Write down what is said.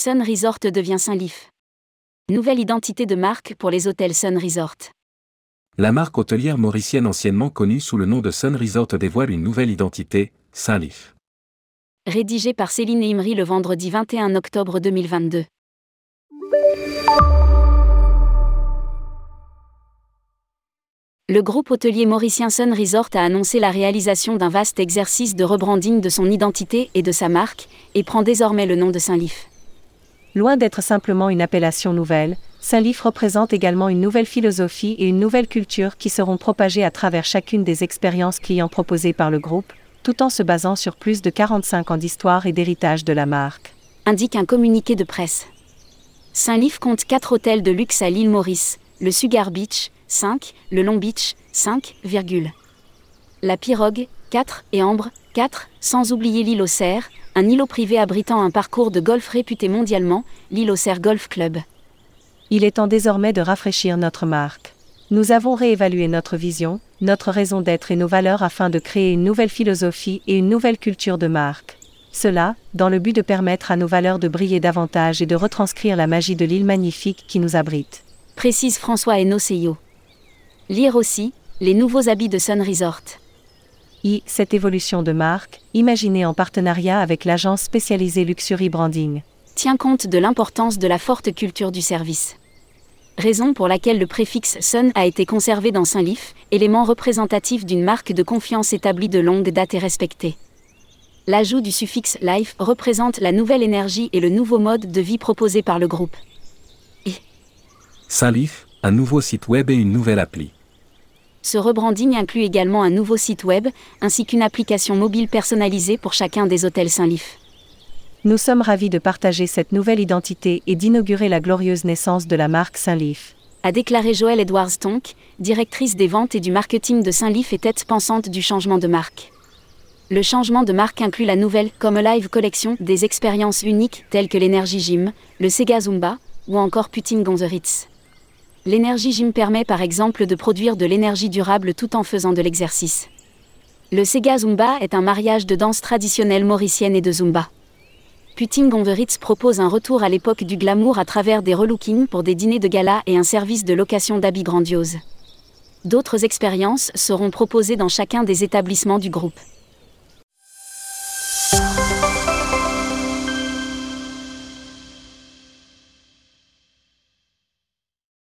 Sun Resort devient Saint-Lif. Nouvelle identité de marque pour les hôtels Sun Resort. La marque hôtelière mauricienne anciennement connue sous le nom de Sun Resort dévoile une nouvelle identité, Saint-Lif. Rédigé par Céline Imri le vendredi 21 octobre 2022. Le groupe hôtelier mauricien Sun Resort a annoncé la réalisation d'un vaste exercice de rebranding de son identité et de sa marque, et prend désormais le nom de Saint-Lif. Loin d'être simplement une appellation nouvelle, Saint-Lif représente également une nouvelle philosophie et une nouvelle culture qui seront propagées à travers chacune des expériences clients proposées par le groupe, tout en se basant sur plus de 45 ans d'histoire et d'héritage de la marque. Indique un communiqué de presse. Saint-Lif compte 4 hôtels de luxe à l'île Maurice, le Sugar Beach, 5, le Long Beach, 5, virgule. La Pirogue, 4, et Ambre, 4, sans oublier l'île aux Cerfs, un îlot privé abritant un parcours de golf réputé mondialement, l'île aux Cerfs Golf Club. Il est temps désormais de rafraîchir notre marque. Nous avons réévalué notre vision, notre raison d'être et nos valeurs afin de créer une nouvelle philosophie et une nouvelle culture de marque. Cela, dans le but de permettre à nos valeurs de briller davantage et de retranscrire la magie de l'île magnifique qui nous abrite. Précise François Enoseyo. Lire aussi, les nouveaux habits de Sun Resort. I. Cette évolution de marque, imaginée en partenariat avec l'agence spécialisée Luxury Branding. Tient compte de l'importance de la forte culture du service. Raison pour laquelle le préfixe Sun a été conservé dans Saint-Lif, élément représentatif d'une marque de confiance établie de longue date et respectée. L'ajout du suffixe life représente la nouvelle énergie et le nouveau mode de vie proposé par le groupe. I. Saint-Lif, un nouveau site web et une nouvelle appli. Ce rebranding inclut également un nouveau site web, ainsi qu'une application mobile personnalisée pour chacun des hôtels Saint-Lif. Nous sommes ravis de partager cette nouvelle identité et d'inaugurer la glorieuse naissance de la marque Saint-Lif. A déclaré Joël Edwards Tonk, directrice des ventes et du marketing de Saint-Lif et tête pensante du changement de marque. Le changement de marque inclut la nouvelle Comme Live collection des expériences uniques telles que l'Energy Gym, le Sega Zumba ou encore Putin Gonzeritz. L'énergie gym permet par exemple de produire de l'énergie durable tout en faisant de l'exercice. Le Sega Zumba est un mariage de danse traditionnelle mauricienne et de Zumba. Putin Gonveritz propose un retour à l'époque du glamour à travers des relookings pour des dîners de gala et un service de location d'habits grandioses. D'autres expériences seront proposées dans chacun des établissements du groupe.